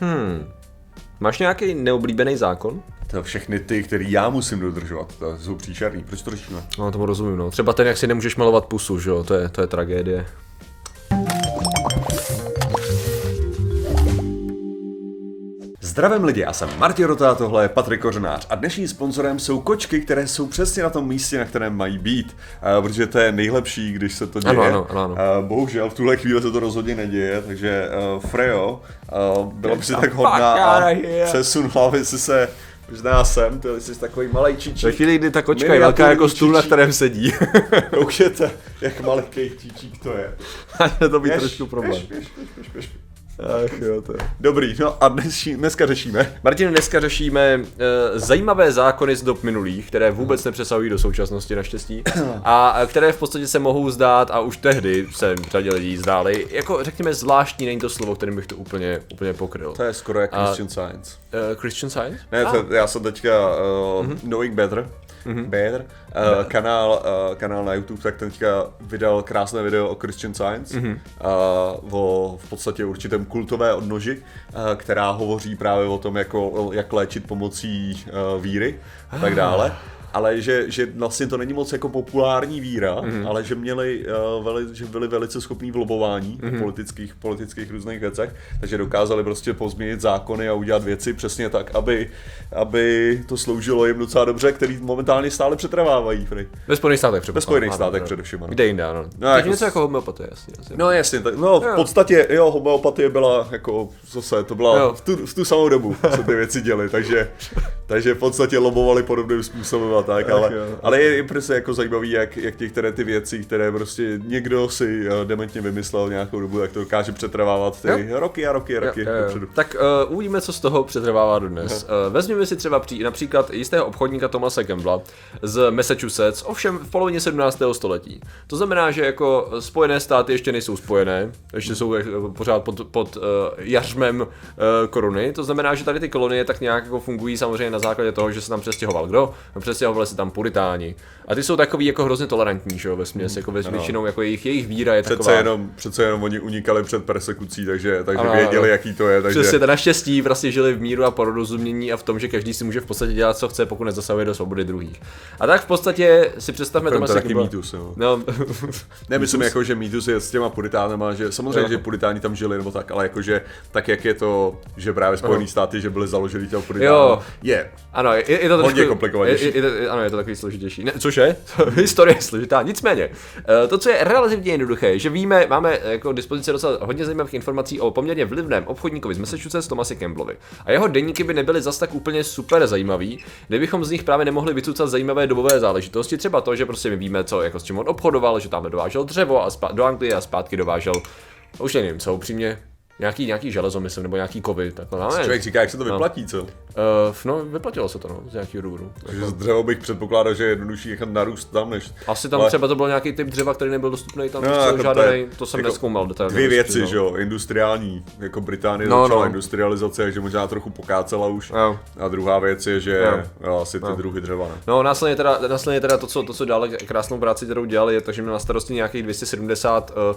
Hmm. Máš nějaký neoblíbený zákon? To všechny ty, který já musím dodržovat, to jsou příšerný. Proč to řešíme? No, tomu rozumím, no. Třeba ten, jak si nemůžeš malovat pusu, že jo, to je, to je tragédie. Zdravím lidi, já jsem Martin Rota, tohle je Patrik Kořenář a dnešním sponzorem jsou kočky, které jsou přesně na tom místě, na kterém mají být, uh, protože to je nejlepší, když se to děje. Ano, ano, ano, ano. Uh, bohužel v tuhle chvíli se to rozhodně neděje, takže uh, Frejo, uh, byla by si tak hodná a přesunula by si se Možná jsem, ty jsi takový malý čičík. Ve chvíli, kdy ta kočka je velká jako stůl, na kterém sedí. Koukněte, jak malý čičík to je. to by trošku problém. Běž, běž, běž, běž, běž. Ach jo, to je. Dobrý, no a dnes, dneska řešíme. Martin, dneska řešíme uh, zajímavé zákony z dob minulých, které vůbec nepřesahují do současnosti naštěstí a které v podstatě se mohou zdát a už tehdy se řadě lidí zdály, jako řekněme zvláštní, není to slovo, kterým bych to úplně, úplně pokryl. To je skoro jako Christian a, Science. Uh, Christian Science? Ne, to, ah. já jsem teďka uh, mm-hmm. Knowing Better, mm-hmm. Better, uh, kanál, uh, kanál na YouTube, tak teďka vydal krásné video o Christian Science, mm-hmm. uh, o v podstatě určitém kultové odnoži, uh, která hovoří právě o tom, jako, jak léčit pomocí uh, víry a tak dále ale že, že vlastně to není moc jako populární víra, mm-hmm. ale že měli, uh, veli, že byli velice schopní v lobování mm-hmm. politických, politických různých věcech, takže dokázali prostě pozměnit zákony a udělat věci přesně tak, aby, aby to sloužilo jim docela dobře, který momentálně stále přetrvávají. Ve Spojených státech Ve Spojených státech především. Kde jinde, ano. No, jako, něco jako homeopatie, jasně, jasně. No jasně, tak, no v podstatě jo, homeopatie byla jako, zase, to byla v tu, v tu samou dobu se ty věci děly, takže, takže v podstatě lobovali podobným způsobem tak, ale, ale je, prostě jako zajímavý, jak, jak některé ty věci, které prostě někdo si uh, dementně vymyslel nějakou dobu, tak to dokáže přetrvávat ty jo. roky a roky a roky. Jo, jo, jo. Tak uh, uvidíme, co z toho přetrvává dodnes. Uh, vezměme si třeba pří, například jistého obchodníka Tomase Campbella z Massachusetts, ovšem v polovině 17. století. To znamená, že jako Spojené státy ještě nejsou spojené, ještě jsou pořád pod, pod uh, jařmem uh, koruny, to znamená, že tady ty kolonie tak nějak jako fungují samozřejmě na základě toho, že se tam přestěhoval kdo? No, přestěhoval přestěhovali se tam puritáni. A ty jsou takový jako hrozně tolerantní, že jo, ve směs, jako ve většinou, jako jejich, jejich víra je přece taková. Jenom, přece jenom oni unikali před persekucí, takže, takže ano, věděli, ano. jaký to je. Takže... Přesně, to naštěstí prostě žili v míru a porozumění a v tom, že každý si může v podstatě dělat, co chce, pokud nezasahuje do svobody druhých. A tak v podstatě si představme to taky Campbell. mýtus, jo. No. ne, myslím jako, že mýtus je s těma puritánama, že samozřejmě, jo. že puritáni tam žili nebo tak, ale jakože tak, jak je to, že právě Spojené státy, že byly založili toho puritána, je. Ano, je, je to komplikovanější. Je, je, je, ano, je to takový složitější. Ne, což je? Historie je složitá. Nicméně, eh, to, co je relativně jednoduché, že víme, máme jako dispozici docela hodně zajímavých informací o poměrně vlivném obchodníkovi z Massachusetts Tomasi Campbellovi. A jeho denníky by nebyly zas tak úplně super zajímavý, kdybychom z nich právě nemohli vycucat zajímavé dobové záležitosti. Třeba to, že prostě my víme, co jako s čím on obchodoval, že tam dovážel dřevo a do Anglie a zpátky dovážel už nevím, co upřímně, nějaký, nějaký železo, myslím, nebo nějaký kovy. Tak, no, Člověk říká, jak se to no. vyplatí, co? Uh, no, vyplatilo se to, no, z nějakého důvodu. Takže z dřevo bych předpokládal, že je jednodušší nechat narůst tam, než... Asi tam ale... třeba to byl nějaký typ dřeva, který nebyl dostupný tam, no, jako žádný, to, to jsem jako neskoumal detailně. Dvě věci, no. že jo, industriální, jako Británie no, začala no. industrializace, takže možná trochu pokácela už. No. A druhá věc je, že no. jo, asi ty no. druhy dřeva. Ne? No, následně teda, následně teda to, co, to, co dále krásnou práci, kterou dělali, je to, že měl na starosti nějakých 270 uh, uh,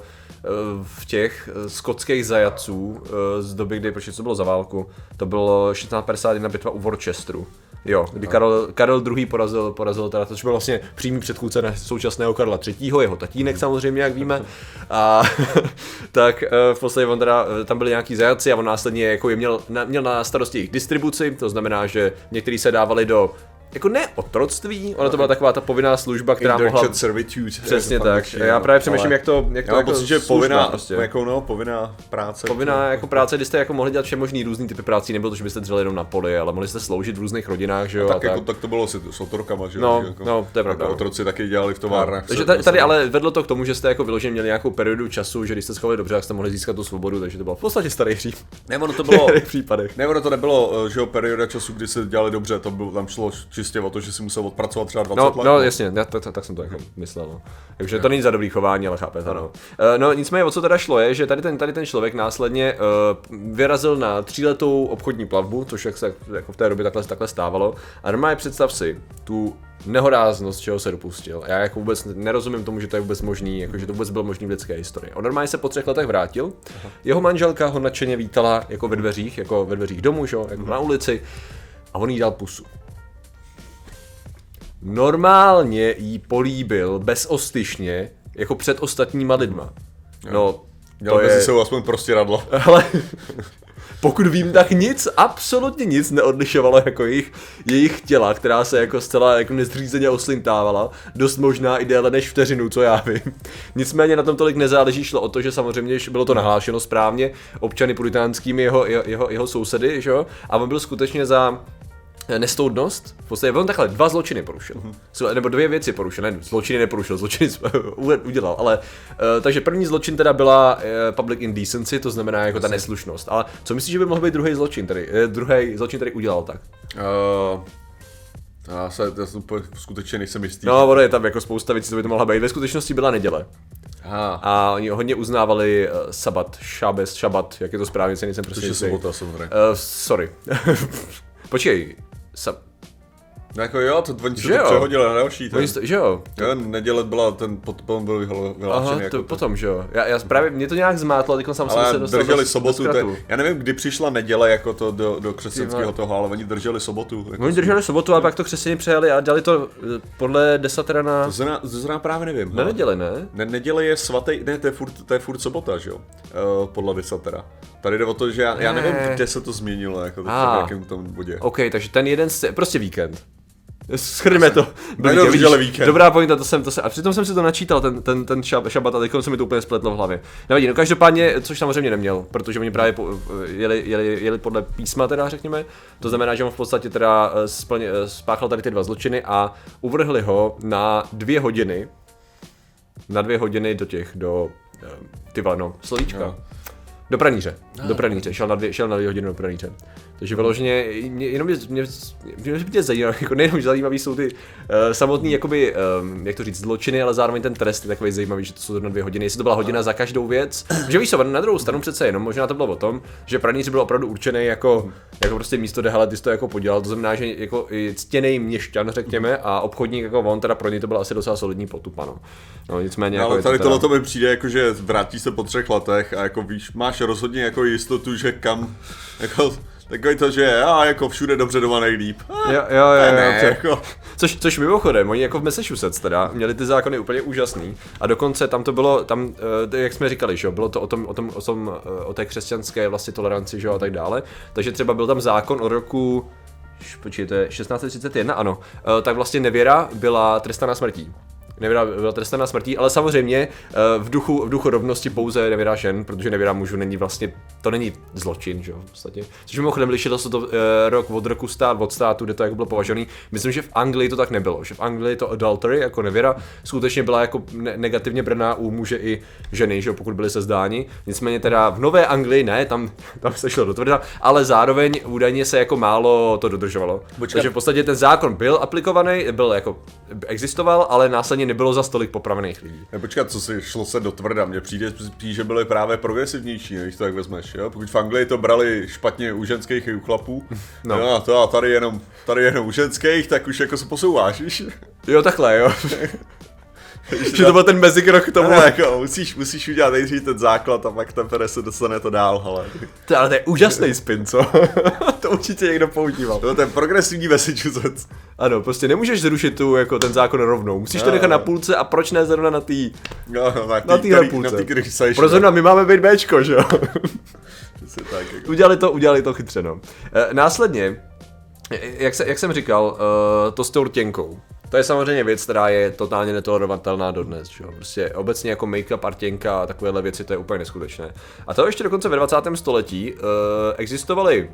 v těch uh, skotských zajaců uh, z doby, kdy, protože to bylo za válku, to bylo 1651 bitva u Worcesteru. Jo, kdy Karel, Karel II. porazil, porazil teda, to byl vlastně přímý předchůdce na současného Karla III., jeho tatínek samozřejmě, jak víme. A tak eh, v podstatě on teda, eh, tam byli nějaký zajatci a on následně jako je měl, na, měl na starosti jejich distribuci, to znamená, že někteří se dávali do jako ne otroctví, ona to byla taková ta povinná služba, která mohla... servitude. Přesně tak. Já právě přemýšlím, jak to, jak to jako pocit, že povinná, prostě. jako no, povinná práce. Povinná jako práce, kdy jste jako mohli dělat vše možný různý typy prací, nebylo to, že byste dřeli jenom na poli, ale mohli jste sloužit v různých rodinách, že jo. A tak, a jako, tak. tak to bylo s, s otorkama, že jo. No, jako, no, to je pravda. Jako otroci taky dělali v továrnách. No. Takže tady, tady, ale vedlo to k tomu, že jste jako vyloženě měli nějakou periodu času, že když jste schovali dobře, tak jste mohli získat tu svobodu, takže to bylo v podstatě starý hřích. Ne, ono to bylo, případech. Ne, ono to nebylo, eh, že jo, perioda času, kdy se dělali dobře, to bylo, tam šlo čistě o to, že si musel odpracovat třeba 20 No, let. no jasně, já, tak, tak jsem to jako myslel. No. Takže to není za dobrý chování, ale chápete, no. Uh, no nicméně o co teda šlo je, že tady ten, tady ten člověk následně uh, vyrazil na tříletou obchodní plavbu, což jak se jako v té době takhle, takhle stávalo. A normálně představ si tu nehoráznost, čeho se dopustil. Já jako vůbec nerozumím tomu, že to je vůbec možný, jako že to vůbec bylo možný v lidské historii. On normálně se po třech letech vrátil, Aha. jeho manželka ho nadšeně vítala jako ve dveřích, jako ve dveřích domu, že? jako na ulici a on jí dal pusu. Normálně jí políbil bezostyšně, jako před ostatníma lidma. No, Měl mezi sebou aspoň prostě radlo. ale pokud vím, tak nic, absolutně nic neodlišovalo jako jejich, jejich těla, která se jako zcela jako nezřízeně oslintávala, dost možná i déle než vteřinu, co já vím. Nicméně na tom tolik nezáleží, šlo o to, že samozřejmě že bylo to nahlášeno správně občany puritánskými jeho, jeho, jeho, jeho sousedy, že jo? a on byl skutečně za nestoudnost. V podstatě on takhle dva zločiny porušil. Mm-hmm. Nebo dvě věci porušil. Ne, zločiny neporušil, zločiny udělal. Ale, uh, takže první zločin teda byla uh, public indecency, to znamená jako ta neslušnost. Ale co myslíš, že by mohl být druhý zločin, tedy, uh, druhý zločin, který udělal tak? Uh, já se já jsem úplně skutečně nejsem jistý. No, ono je tam jako spousta věcí, co by to mohla být. Ve skutečnosti byla neděle. Aha. A oni hodně uznávali uh, sabat, šabes, šabat, jak je to správně, se nejsem prostě Což je jistý. sobota samozřejmě. Uh, sorry. Počkej, sub No jako jo, to oni se Že to jo? přehodili na další. Ten, jste- že jo? jo, neděle byla, ten potom byl vyhlášený Aha, jako to ten. potom, že jo. Já, já právě, mě to nějak zmátlo, teď jsem Ale se dostal drželi do, sobotu, do to zkratu. já nevím, kdy přišla neděle jako to do, do křesťanského toho, ale oni drželi sobotu. Jako Oni drželi sobotu a pak to křesťané přejeli a dali to eh, podle desatera na, To zrovna, to zrovna právě nevím. na hele. neděli, ne? Ne, neděle je svatý, ne, to je furt, to je furt sobota, že jo? Uh, podle desatera. Tady jde o to, že já, já nevím, Ne. kde se to změnilo, jako to, v jakém tom bodě. OK, takže ten jeden, prostě víkend. Schrňme to. Najednou víkend, víkend. Dobrá pointa, to jsem, to jsem, a přitom jsem si to načítal, ten, ten, ten šab, šabat, a teď se mi to úplně spletlo v hlavě. Nevadí, no každopádně, což samozřejmě neměl, protože oni právě po, jeli, jeli, jeli, podle písma teda, řekněme. To znamená, že on v podstatě teda eh, splně, eh, spáchal tady ty dva zločiny a uvrhli ho na dvě hodiny, na dvě hodiny do těch, do, eh, ty no, slovíčka. Jo. Do praníře, do praníře, šel na dvě, šel na dvě hodiny do praníře. Takže vyloženě, mě, jenom mě, mě, mě, mě zajímavé, jako nejenom, že zajímavý jsou ty uh, samotný, jakoby, um, jak to říct, zločiny, ale zároveň ten trest je takový zajímavý, že to jsou na dvě hodiny, jestli to byla hodina za každou věc. Že víš co, na druhou stranu přece jenom, možná to bylo o tom, že praníř byl opravdu určený jako, jako prostě místo, kde hele, ty jsi to jako podělal, to znamená, že jako i ctěný měšťan, řekněme, a obchodník jako on, teda pro něj to byl asi docela solidní potup, ano. No, nicméně, No, jako ale je to tady teda- tohle to mi přijde jako, že vrátí se po třech letech a jako víš, máš rozhodně jako jistotu, že kam, jako takový to, že já jako všude dobře doma nejlíp. A, Jo, jo, jo, jo, ne, jo. jako, Což, což mimochodem, oni jako v Massachusetts teda měli ty zákony úplně úžasný a dokonce tam to bylo, tam, eh, jak jsme říkali, že jo, bylo to o tom, o tom, o tom, eh, o té křesťanské vlastně toleranci, že jo, a tak dále. Takže třeba byl tam zákon od roku, počkejte, 1631, ano, eh, tak vlastně nevěra byla trestaná smrtí. Nevěra byla trestaná smrtí, ale samozřejmě eh, v duchu, v duchu rovnosti pouze nevěra žen, protože nevěra mužů není vlastně, to není zločin, že jo, v podstatě. Což mimochodem lišilo se to eh, rok od roku stát od státu, kde to jako bylo považovaný. Myslím, že v Anglii to tak nebylo, že v Anglii to adultery, jako nevěra, skutečně byla jako ne- negativně braná u muže i ženy, že jo, pokud byly sezdáni. Nicméně teda v Nové Anglii ne, tam, tam se šlo do tvrda, ale zároveň údajně se jako málo to dodržovalo. Počkat. Takže v podstatě ten zákon byl aplikovaný, byl jako existoval, ale následně nebylo za stolik popravených lidí. Ne, počkat, co si šlo se do tvrda, mně přijde spíš, že byly právě progresivnější, když to tak vezmeš, jo? Pokud v Anglii to brali špatně u ženských i u chlapů, No. no. jo, a to a tady jenom, tady jenom u ženských, tak už jako se posouváš, víš? Jo, takhle, jo. že to byl ten mezikrok k tomu. No, jako, musíš, musíš udělat nejdřív ten základ a pak teprve se dostane to dál, ale. To, ale to je úžasný spin, co? to určitě někdo používal. To je ten progresivní Massachusetts. Ano, prostě nemůžeš zrušit tu, jako ten zákon rovnou. Musíš to Jo, nechat na jo. půlce a proč ne zrovna na té No, no, na, na tý, který- půlce. Na tý, který seš, Pro zrovna my máme být Bčko, že jo? Tak, jako. udělali to, udělali to chytře, no. E, následně, e, jak, se, jak jsem říkal, e, to s tou rtěnkou. To je samozřejmě věc, která je totálně netolerovatelná dodnes, že? Prostě obecně jako make-up, artěnka a takovéhle věci, to je úplně neskutečné. A to ještě dokonce ve 20. století e, existovaly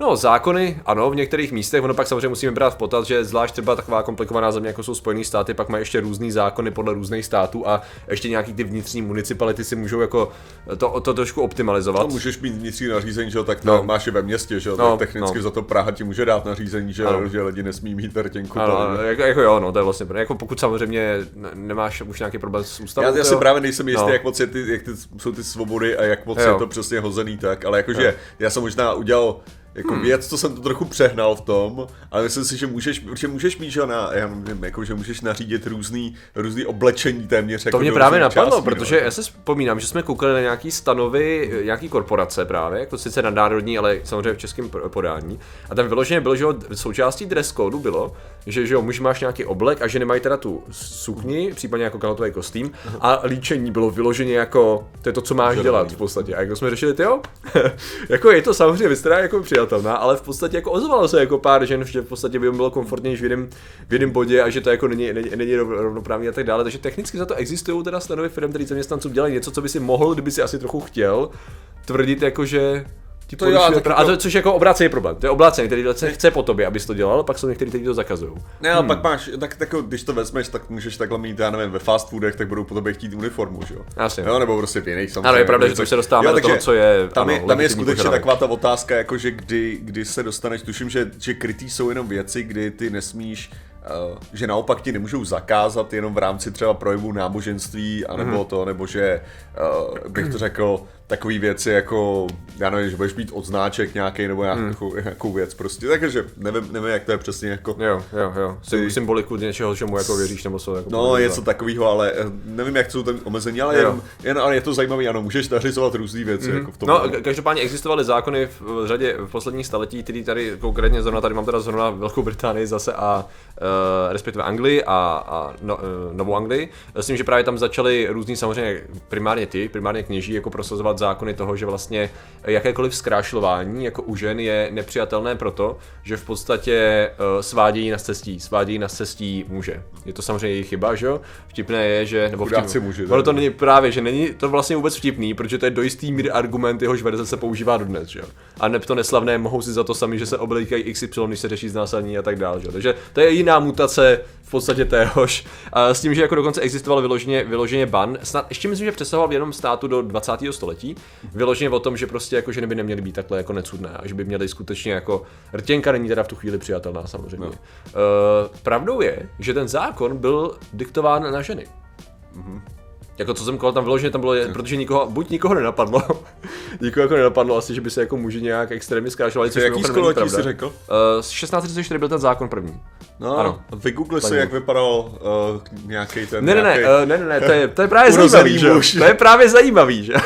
No, zákony, ano, v některých místech, ono pak samozřejmě musíme brát v potaz, že zvlášť třeba taková komplikovaná země, jako jsou Spojené státy, pak mají ještě různý zákony podle různých států a ještě nějaký ty vnitřní municipality si můžou jako to, to trošku optimalizovat. No, můžeš mít vnitřní nařízení, že jo, tak no. máš je ve městě, že jo, no, tak technicky no. za to Praha ti může dát nařízení, že, ano. že lidi nesmí mít vrtěnku. Ano, jako, jako, jo, no, to je vlastně, jako pokud samozřejmě nemáš už nějaký problém s ústavou. Já, já si právě nejsem jistý, no. jak moc je ty, jak ty, jsou ty svobody a jak moc jo. je to přesně hozený tak, ale jakože já jsem možná udělal jako hmm. věc, co jsem to trochu přehnal v tom, ale myslím si, že můžeš, že můžeš mít, že na, já nevím, jako, že můžeš nařídit různý, různý oblečení téměř. Jako to mě právě napadlo, částí, protože no. já se vzpomínám, že jsme koukali na nějaký stanovy, nějaký korporace právě, jako sice nadnárodní, ale samozřejmě v českém podání. A tam vyloženě bylo, že součástí dress code bylo, že, že jo, muž máš nějaký oblek a ženy mají teda tu sukni, případně jako kalhotový kostým a líčení bylo vyloženě jako, to je to, co máš dělat v podstatě. A jak jsme řešili, ty jo, jako je to samozřejmě věc, která jako přijatelná, ale v podstatě jako ozvalo se jako pár žen, že v podstatě by bylo komfortnější v jednom, v jednom bodě a že to jako není, není, není rovnoprávný a tak dále. Takže technicky za to existují teda stanovy firm, který zaměstnanců dělají něco, co by si mohl, kdyby si asi trochu chtěl, tvrdit jako, že ti to jo, pra... A to, což jako obrácený problém. To je obrácený, který se chce po tobě, abys to dělal, pak jsou někteří, kteří to zakazují. Ne, ale hmm. pak máš, tak, tak, když to vezmeš, tak můžeš takhle mít, já nevím, ve fast foodech, tak budou po tobě chtít uniformu, že jo? Asi. Jo, nebo prostě v jiných samozřejmě. Ale je pravda, že to se dostáváme jo, do toho, co je. Tam je, ano, tam je skutečně požadavek. taková ta otázka, jako že kdy, kdy se dostaneš, tuším, že, že krytý jsou jenom věci, kdy ty nesmíš Uh, že naopak ti nemůžou zakázat jenom v rámci třeba projevu náboženství, anebo mm-hmm. to, nebo že uh, bych to řekl, takové věci jako, já nevím, že budeš mít odznáček nějaký nebo nějakou, hmm. nějakou věc prostě, takže nevím, nevím, jak to je přesně jako. Jo, jo, jo, ty... symboliku něčeho, čemu jako věříš nebo co. Jako no, něco takového, ale eh, nevím, jak jsou tam omezení, ale, jen, jen, ale je to zajímavé, ano, můžeš nařizovat různé věci. Mm. Jako v tom no, každopádně existovaly zákony v řadě v posledních staletí, který tady konkrétně zrovna tady mám teda zrovna Velkou Británii zase a uh, respektive Anglii a, a no, uh, Novou Anglii. Myslím, že právě tam začaly různý samozřejmě primárně ty, primárně kněží jako prosazovat zákony toho, že vlastně jakékoliv zkrášlování jako u žen je nepřijatelné proto, že v podstatě uh, svádějí na cestí, svádějí na cestí muže. Je to samozřejmě jejich chyba, že jo? Vtipné je, že nebo vtipné, muži, to není právě, že není to vlastně vůbec vtipný, protože to je do jistý míry argument, jehož verze se používá dodnes, že jo? A neb to neslavné mohou si za to sami, že se oblíkají XY, když se řeší znásilnění a tak dále, že jo? Takže to je jiná mutace v podstatě téhož. A s tím, že jako dokonce existoval vyloženě, vyloženě ban, snad ještě myslím, že přesahoval v jenom státu do 20. století, vyloženě o tom, že prostě jako ženy by neměly být takhle jako necudné a že by měly skutečně jako rtěnka není teda v tu chvíli přijatelná samozřejmě. No. Uh, pravdou je, že ten zákon byl diktován na ženy. Mm-hmm. Jako co jsem kolem tam vyloženě tam bylo, je, protože nikoho, buď nikoho nenapadlo, nikoho jako nenapadlo asi, že by se jako muži nějak extrémně zkrášovali, což jaký století jsi řekl? Uh, z 1634 byl ten zákon první. No, ano. vygoogli si, jak vypadal uh, nějaký ten Ne, ne, ne, uh, ne, ne, ne, to je, to je právě zajímavý, že? To je právě zajímavý, že?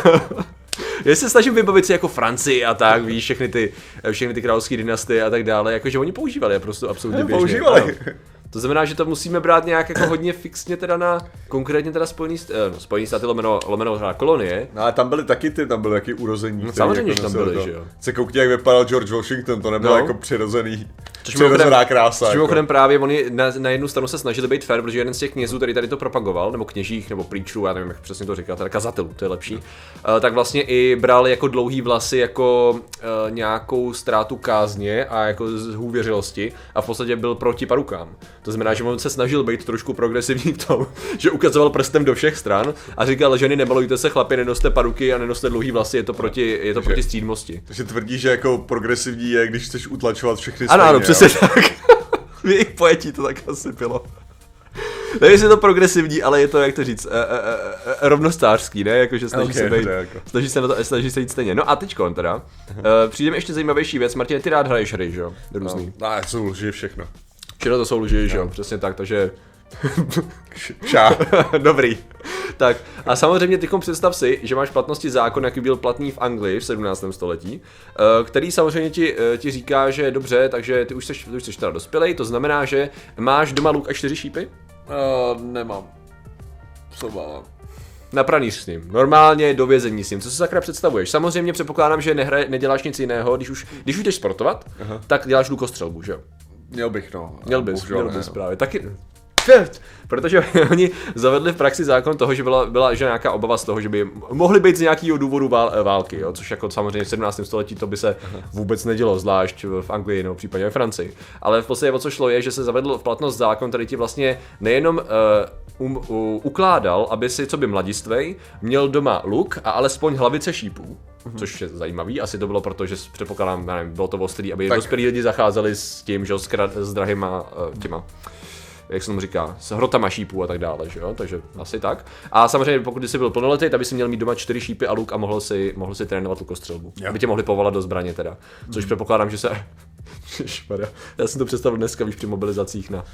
Já se snažím vybavit si jako Francii a tak, víš, všechny ty, všechny ty královské dynastie a tak dále, jakože oni používali je prostě absolutně běžně. Používali. Ano. To znamená, že to musíme brát nějak jako hodně fixně teda na konkrétně teda Spojený, eh, no, Spojený státy lomeno, lomeno kolonie. No ale tam byly taky ty, tam byly taky urození. No, samozřejmě, jako že tam byly, to. že jo. Se koukni, jak vypadal George Washington, to nebylo no. jako přirozený, Což přirozená krása. Což mimochodem jako. právě oni na, na, jednu stranu se snažili být fair, protože jeden z těch knězů, který tady to propagoval, nebo kněžích, nebo preacherů, já nevím, jak přesně to říká, teda kazatelů, to je lepší, uh, tak vlastně i bral jako dlouhý vlasy jako uh, nějakou ztrátu kázně a jako z hůvěřilosti a v podstatě byl proti parukám. To znamená, že on se snažil být trošku progresivní v tom, že ukazoval prstem do všech stran a říkal, ženy nemalujte se, chlapi, nenoste paruky a nenoste dlouhý vlasy, je to proti, je to proti střídmosti. Takže tvrdí, že jako progresivní je, když chceš utlačovat všechny Ano, ano, přesně tak. v jejich pojetí to tak asi bylo. Nevím, jestli je to progresivní, ale je to, jak to říct, e, e, e, rovnostářský, ne? Jakože snaží okay, se být, jako. snaží se na to, snaží se jít stejně. No a teďko teda, uh, přijde mi ještě zajímavější věc, Martin, ty rád hraješ hry, že jo? Různý. No, no, jsou lži všechno. Všechno to jsou lži, že jo? Přesně tak, takže Čá. Dobrý. Tak a samozřejmě tykom představ si, že máš platnosti zákon, jaký byl platný v Anglii v 17. století, eh, který samozřejmě ti, eh, ti říká, že dobře, takže ty už jsi, ty už jsi teda dospělej, to znamená, že máš doma luk a čtyři šípy? Uh, nemám. Co mám? Na pranýř s ním. Normálně do vězení s ním. Co si sakra představuješ? Samozřejmě předpokládám, že nehraje, neděláš nic jiného, když už, když už jdeš sportovat, Aha. tak děláš lukostřelbu, že jo? Měl bych, no. Měl bys, měl bys no. právě. Taky, Protože oni zavedli v praxi zákon toho, že byla, byla že nějaká obava z toho, že by mohly být z nějakého důvodu vál, války, jo, což jako samozřejmě v 17. století to by se vůbec nedělo, zvlášť v Anglii nebo případně ve Francii. Ale v podstatě o co šlo je, že se zavedl v platnost zákon, který ti vlastně nejenom uh, um, uh, ukládal, aby si, co by mladistvej, měl doma luk a alespoň hlavice šípů. Což je zajímavý, asi to bylo proto, že předpokládám, nevím, bylo to ostrý, aby Tak- dospělí lidi zacházeli s tím, že s, kra- s drahýma uh, těma jak se tomu říká, s hrotama šípů a tak dále, že jo, takže asi tak. A samozřejmě pokud jsi byl plnoletý, tak by si měl mít doma čtyři šípy a luk a mohl si, mohl si trénovat lukostřelbu. Jo. Aby tě mohli povolat do zbraně teda. Což předpokládám, že se... Ježišmarja, Já jsem to představil dneska, víš, při mobilizacích na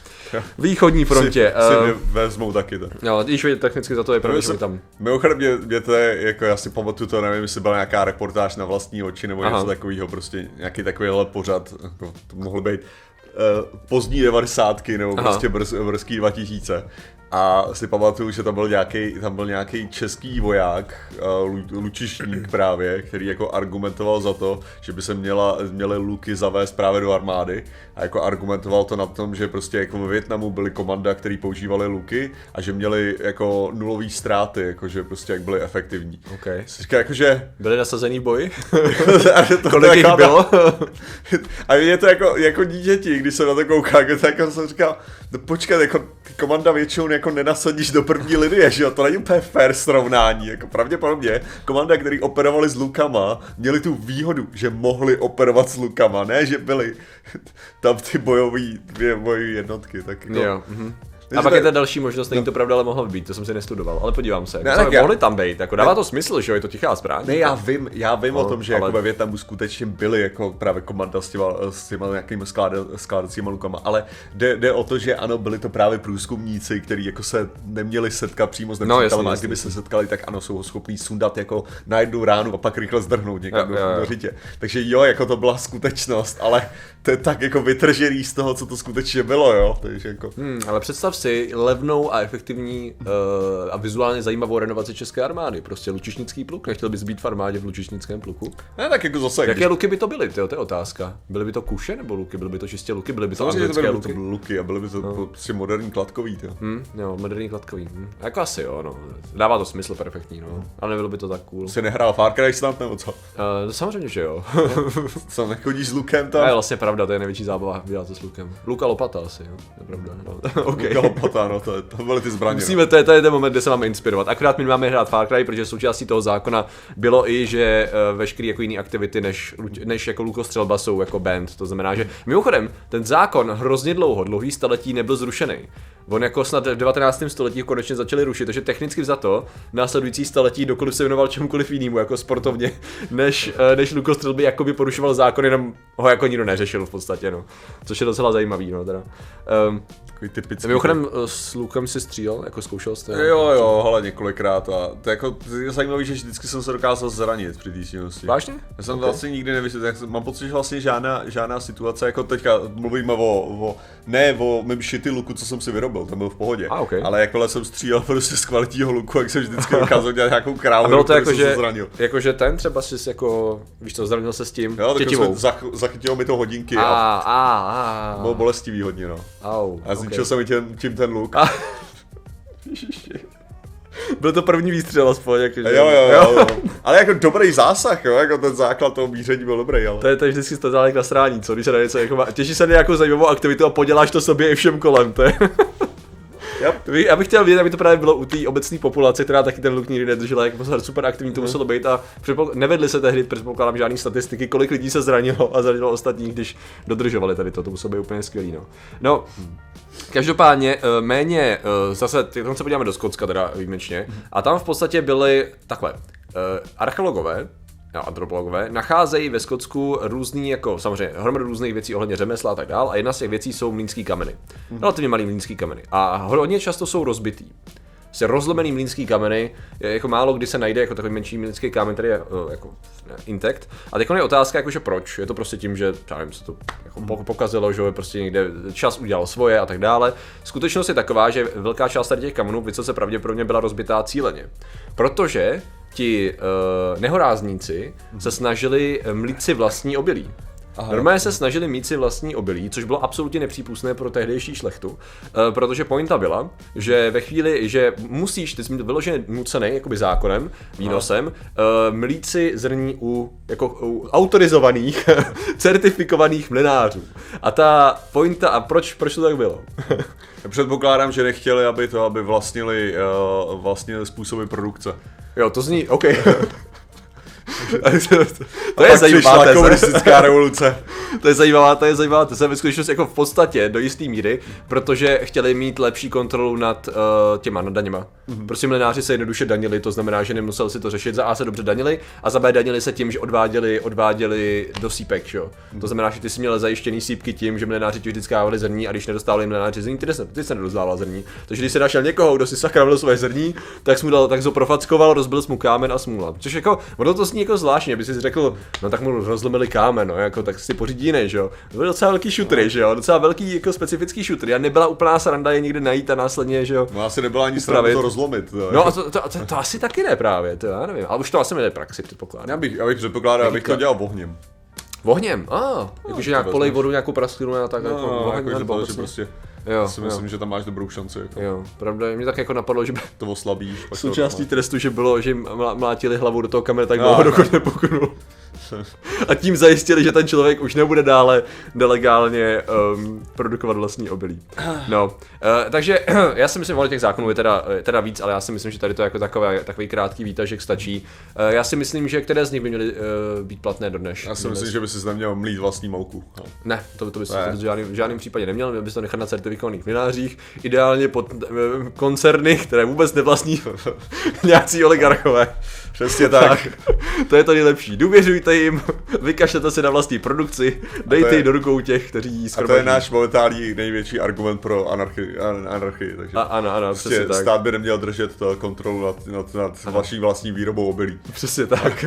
východní frontě. Si, si Uh, mě vezmou taky to. jo, když technicky za to je pravda, že tam... Mimochodem, mě, mě to je, jako já si pamatuju to, nevím, jestli byla nějaká reportáž na vlastní oči nebo Aha. něco takového, prostě nějaký takovýhle pořad, jako, to mohlo být pozdní devadesátky nebo Aha. prostě brz, brzký 2000. A si pamatuju, že tam byl nějaký, tam byl nějaký český voják, uh, lu, lučišník právě, který jako argumentoval za to, že by se měla, měly luky zavést právě do armády a jako argumentoval to na tom, že prostě jako ve Větnamu byly komanda, který používali luky a že měli jako nulový ztráty, jakože prostě jak byly efektivní. OK. Si říká, jakože Byli nasazený v boji? a že to Kolik jich bylo? A mě to jako, jako dítěti, když se na to kouká, jako, tak jako jsem říkal, no počkat, jako komanda většinou jako nenasadíš do první linie, že jo, to není úplně fair srovnání, jako pravděpodobně komanda, který operovali s lukama, měli tu výhodu, že mohli operovat s lukama, ne, že byli tam ty bojový, dvě bojové jednotky, tak jako, Jo. mhm. A pak to- je ta další možnost, není to pravda, ale mohlo by být, to jsem si nestudoval, ale podívám se. Ne, Ne, tak já- mohli tam být, jako dává to smysl, že jo, je to tichá zbraň. Ne, já vím, já vím No, o tom, že ale- jako ve Větnamu skutečně byly jako právě komanda s těma, s těma nějakými skláda, skládacíma lukama, ale jde, jde, o to, že ano, byli to právě průzkumníci, kteří jako se neměli setkat přímo s No, nepřítelem jasně, a jasně. kdyby se setkali, tak ano, jsou schopní sundat jako na jednu ránu a pak rychle zdrhnout někam do, do řitě. Takže jo, jako to byla skutečnost, ale to je tak jako vytržený z toho, co to skutečně bylo, jo, takže jako... Hmm, ale představ si levnou a efektivní uh, a vizuálně zajímavou renovaci české armády. Prostě lučišnický pluk. Nechtěl bys být v armádě v lučišnickém pluku? Ne, tak jako zase, Jaké luky by to byly? Tyjo, to je otázka. Byly by to kuše nebo luky? Byly by to čistě luky? Byly by to Samozřejmě anglické to luky? byly luky a byly by to No. prostě moderní kladkový, jo. Hm, jo, moderní kladkový. Hm. Jako asi jo, no. Dává to smysl perfektní, no. Ale nebylo by to tak cool. Si nehrál Far Cry snad nebo co? Uh, samozřejmě, že jo. Co, nechodíš s lukem tam? vlastně pravda, to je největší zábava dělat to s lukem. Luka lopata asi, jo. Je pravda. No. okay. Luka lopata, no, to, to byly ty zbraně. no. Musíme, to je, to je ten moment, kde se máme inspirovat. Akorát my máme hrát Far Cry, protože součástí toho zákona bylo i, že uh, veškeré jako jiné aktivity než, než jako lukostřelba jsou jako band. To znamená, že mimochodem, ten zákon hrozně dlouho, dlouhý staletí nebyl zrušený. On jako snad v 19. století konečně začali rušit, takže technicky za to následující staletí dokoliv se věnoval čemukoliv jinému, jako sportovně, než, eh, než lukostřelby jakoby porušoval zákon, jenom ho jako nikdo neřešil v podstatě, no. Což je docela zajímavý, no teda. Um, Takový typický. mimochodem eh, s lukem si střílel, jako zkoušel jste? Jo, jo, hele, několikrát a to je jako, je zajímavý, že vždycky jsem se dokázal zranit při té činnosti. Vážně? Já jsem Ok. okay. vlastně nikdy nevysvětlil, jak mám pocit, že vlastně žádná, žádná situace, jako teďka mluvíme o, o ne o mém šity luku, co jsem si vyrobil, ten byl v pohodě, A, ok. ale jakmile jsem střílel prostě z kvalitního luku, jak jsem vždycky dokázal dělat nějakou krávu, bylo to jako, jsem se že, zranil. jako, že ten třeba si jako, víš co, zranil se s tím Jo, tak tětivou. jsme zach, zachytilo mi to hodinky A, a, a, a, bylo bolestivý hodně, no. au, A zničil ok. jsem mi tím, tím ten luk. A- Byl to první výstřel aspoň, jakože. Jo, jo, jo, jo. Ale jako dobrý zásah, jo, jako ten základ toho míření byl dobrý, ale... To je, to je vždycky to na srání, co? Když se na něco jako má, těší se na nějakou zajímavou aktivitu a poděláš to sobě i všem kolem, to je. Yep. Já bych chtěl vědět, aby to právě bylo u té obecné populace, která taky ten luk nikdy nedržela, jak prostě super aktivní to muselo být a předpok- nevedli se tehdy, předpokládám, žádný statistiky, kolik lidí se zranilo a zranilo ostatních, když dodržovali tady to, to muselo být úplně skvělý, no. No, Každopádně eh, méně, eh, zase teď se podíváme do Skotska teda výjimečně, a tam v podstatě byly takhle, eh, archeologové, antropologové, nacházejí ve Skotsku různý, jako samozřejmě hromadu různých věcí ohledně řemesla a tak dál, a jedna z těch věcí jsou mlínský kameny. Relativně malý mlínský kameny. A hodně často jsou rozbitý. Prostě rozlomený mlínský kameny, je jako málo kdy se najde jako takový menší mlínský kámen, který je uh, jako ne, intact. A teď je otázka, jakože proč. Je to prostě tím, že já nevím, se to jako po- pokazilo, že prostě někde čas udělal svoje a tak dále. Skutečnost je taková, že velká část tady těch kamenů vysoce pravděpodobně byla rozbitá cíleně. Protože ti uh, nehorázníci se snažili mlít si vlastní obilí. Aha, Normálně se snažili mít si vlastní obilí, což bylo absolutně nepřípustné pro tehdejší šlechtu, uh, protože pointa byla, že ve chvíli, že musíš, ty jsi vyloženě nucený, jakoby zákonem, výnosem, mlít si zrní u, jako, u autorizovaných, certifikovaných mlinářů. A ta pointa, a proč, proč to tak bylo? Předpokládám, že nechtěli, aby to, aby vlastnili, vlastnili způsoby produkce. Jo, to zní, OK. to je zajímavá komunistická revoluce. to je zajímavá, to je zajímavá to je ve skutečnosti jako v podstatě do jisté míry, protože chtěli mít lepší kontrolu nad uh, těma, nad daněma. Mm-hmm. Prostě mlináři se jednoduše danili, to znamená, že nemuseli si to řešit. Za A se dobře danili a za B danili se tím, že odváděli, odváděli do sípek, jo. Mm-hmm. To znamená, že ty si měl zajištěný sípky tím, že mlináři ti vždycky dávali zrní a když nedostávali mlináři zrní, ty se, ty se nedostával zrní. Takže když se našel někoho, kdo si sakravil své zrní, tak mu dal, tak ho profackoval, rozbil mu kámen a smůla. Což jako, ono to zní jako zvláštně, aby si řekl, no tak mu rozlomili kámen, no, jako tak si pořídí jiný, že jo. To byl docela velký šutry, že jo, docela velký jako specifický šutry. A nebyla úplná sranda je někde najít a následně, že jo. No asi nebyla ani sranda to rozlomit. To, no a to, to, to, to, asi taky ne právě, to já nevím, ale už to asi měli praxi, předpokládám. Já bych, já bych předpokládal, abych to dělal ohněm. Vohněm, a, ah, jakože nějak polej vodu, nějakou prasklinu a tak, no, jako vohněm, jako, nebo že prostě Jo, si myslím, jo. že tam máš dobrou šanci. Jako. Jo, pravda, mě tak jako napadlo, že by to oslabíš. Součástí trestu, že bylo, že jim mlátili hlavu do toho kamery tak dlouho, dokud nepoknul. A tím zajistili, že ten člověk už nebude dále nelegálně um, produkovat vlastní obilí. No, uh, takže já si myslím, že těch zákonů je teda, teda víc, ale já si myslím, že tady to jako takový, takový krátký výtažek stačí. Uh, já si myslím, že které z nich by měly uh, být platné do dneš. Já si myslím, že by si neměl mlít vlastní mouku. No. Ne, to, to by si v žádném, v žádném případě neměl, měl bys to nechat na certifikovaných vinářích, ideálně pod uh, koncerny, které vůbec nevlastní nějací oligarchové. Přesně tak. tak. To je to nejlepší. Důvěřujte jim, vykašlete si na vlastní produkci, dejte ji do rukou těch, kteří ji A to je náš momentální největší argument pro anarchii. anarchii takže a, ano, ano, prostě přesně tak. Stát by neměl držet to kontrolu nad, nad, nad vaší vlastní výrobou obilí. Přesně tak.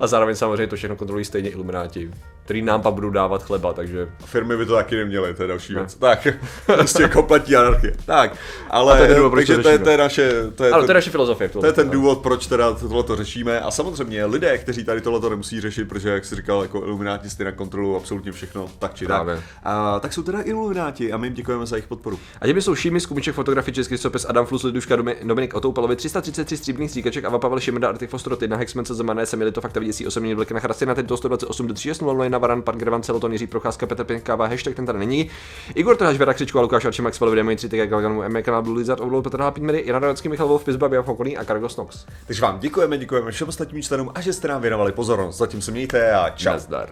A zároveň samozřejmě to všechno kontrolují stejně ilumináti, který nám pak budou dávat chleba, takže... Firmy by to taky neměly, to je další věc. Tak, prostě kompletní anarchie. Tak, ale to je důvod, proč to, je, to je naše... To je, to, to je naše filozofie. To je ten důvod, proč teda tohle to řešíme. A samozřejmě lidé, kteří tady tohle nemusí řešit, protože, jak jsi říkal, jako ilumináti stejně kontrolují absolutně všechno, tak či tak. A, tak jsou teda ilumináti a my jim děkujeme za jejich podporu. A těmi jsou Šími, Skumiček, Český sopis, Adam Flus, Liduška, Dominik Otoupalovi, 333 stříbrných stříkaček, a Pavel Šimenda, Artik Fostrot, 1 Hexman, se Zemané, Semili to fakta vidící osobní vlky na Chrastina, tento 128 do 360 na Varan, pan Grevan, Celoton, Jiří Procházka, Petr Pěnkáva, hashtag ten tady není. Igor Trhač, Vera Křičko, Lukáš Arči, Max Palovi, Demo, 3 Galganu, M kanál Blue Lizard, Ovlou, Petr Hápin, Mary, Jana Radecký, Michal Wolf, Pizba, Bia Fokolí a Kargos Nox. Takže vám děkujeme, děkujeme všem ostatním členům a že jste nám věnovali pozornost. Zatím se mějte a čau. Nazdar.